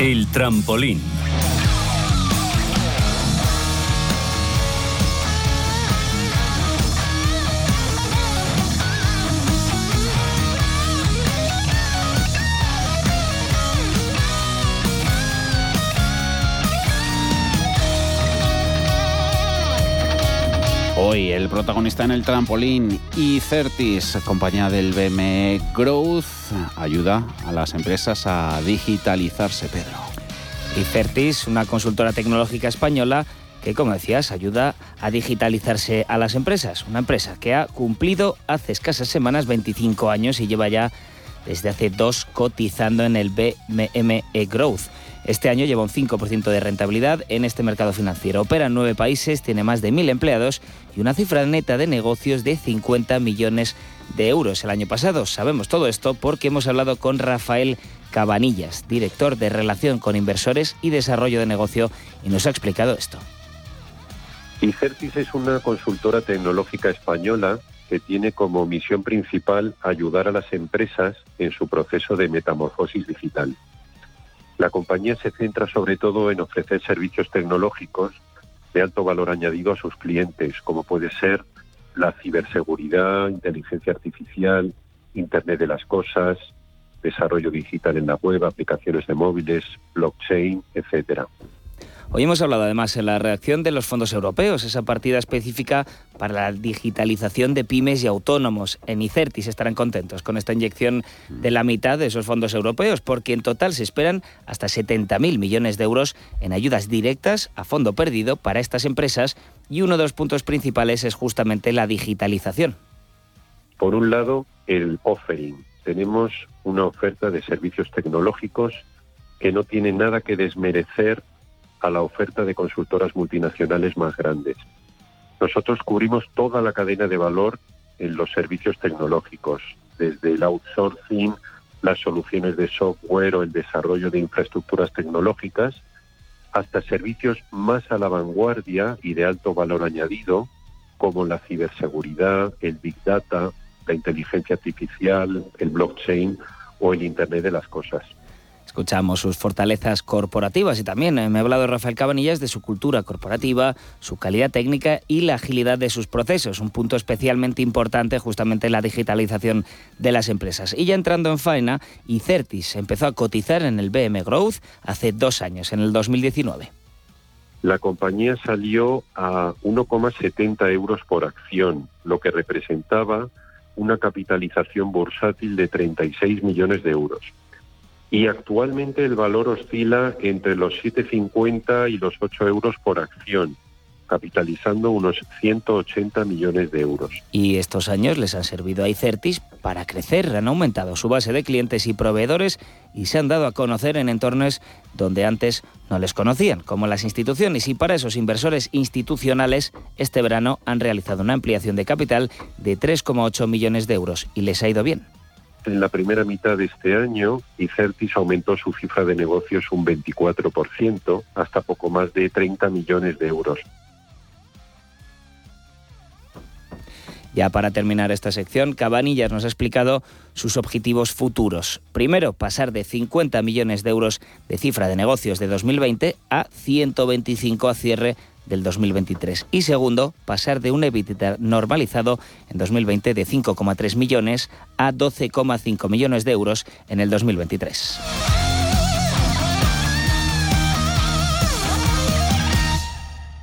El trampolín. Hoy el protagonista en el trampolín y Certis, compañía del BME Growth, ayuda a las empresas a digitalizarse, Pedro. Y Certis, una consultora tecnológica española que, como decías, ayuda a digitalizarse a las empresas. Una empresa que ha cumplido hace escasas semanas 25 años y lleva ya desde hace dos cotizando en el BME Growth. Este año lleva un 5% de rentabilidad en este mercado financiero. Opera en nueve países, tiene más de 1.000 empleados y una cifra neta de negocios de 50 millones de euros el año pasado. Sabemos todo esto porque hemos hablado con Rafael Cabanillas, director de Relación con Inversores y Desarrollo de Negocio, y nos ha explicado esto. Icertis es una consultora tecnológica española que tiene como misión principal ayudar a las empresas en su proceso de metamorfosis digital. La compañía se centra sobre todo en ofrecer servicios tecnológicos de alto valor añadido a sus clientes, como puede ser la ciberseguridad, inteligencia artificial, Internet de las Cosas, desarrollo digital en la web, aplicaciones de móviles, blockchain, etcétera. Hoy hemos hablado además en la reacción de los fondos europeos, esa partida específica para la digitalización de pymes y autónomos. En ICERTIS estarán contentos con esta inyección de la mitad de esos fondos europeos, porque en total se esperan hasta 70.000 millones de euros en ayudas directas a fondo perdido para estas empresas y uno de los puntos principales es justamente la digitalización. Por un lado, el offering. Tenemos una oferta de servicios tecnológicos que no tiene nada que desmerecer a la oferta de consultoras multinacionales más grandes. Nosotros cubrimos toda la cadena de valor en los servicios tecnológicos, desde el outsourcing, las soluciones de software o el desarrollo de infraestructuras tecnológicas, hasta servicios más a la vanguardia y de alto valor añadido, como la ciberseguridad, el big data, la inteligencia artificial, el blockchain o el Internet de las Cosas. Escuchamos sus fortalezas corporativas y también eh, me ha hablado Rafael Cabanillas de su cultura corporativa, su calidad técnica y la agilidad de sus procesos, un punto especialmente importante justamente en la digitalización de las empresas. Y ya entrando en faena, Icertis empezó a cotizar en el BM Growth hace dos años, en el 2019. La compañía salió a 1,70 euros por acción, lo que representaba una capitalización bursátil de 36 millones de euros y actualmente el valor oscila entre los 7,50 y los 8 euros por acción, capitalizando unos 180 millones de euros. Y estos años les han servido a Icertis para crecer, han aumentado su base de clientes y proveedores y se han dado a conocer en entornos donde antes no les conocían, como las instituciones. Y para esos inversores institucionales, este verano han realizado una ampliación de capital de 3,8 millones de euros y les ha ido bien en la primera mitad de este año, Icertis aumentó su cifra de negocios un 24%, hasta poco más de 30 millones de euros. Ya para terminar esta sección, Cabanillas nos ha explicado sus objetivos futuros. Primero, pasar de 50 millones de euros de cifra de negocios de 2020 a 125 a cierre del 2023. Y segundo, pasar de un EBITDA normalizado en 2020 de 5,3 millones a 12,5 millones de euros en el 2023.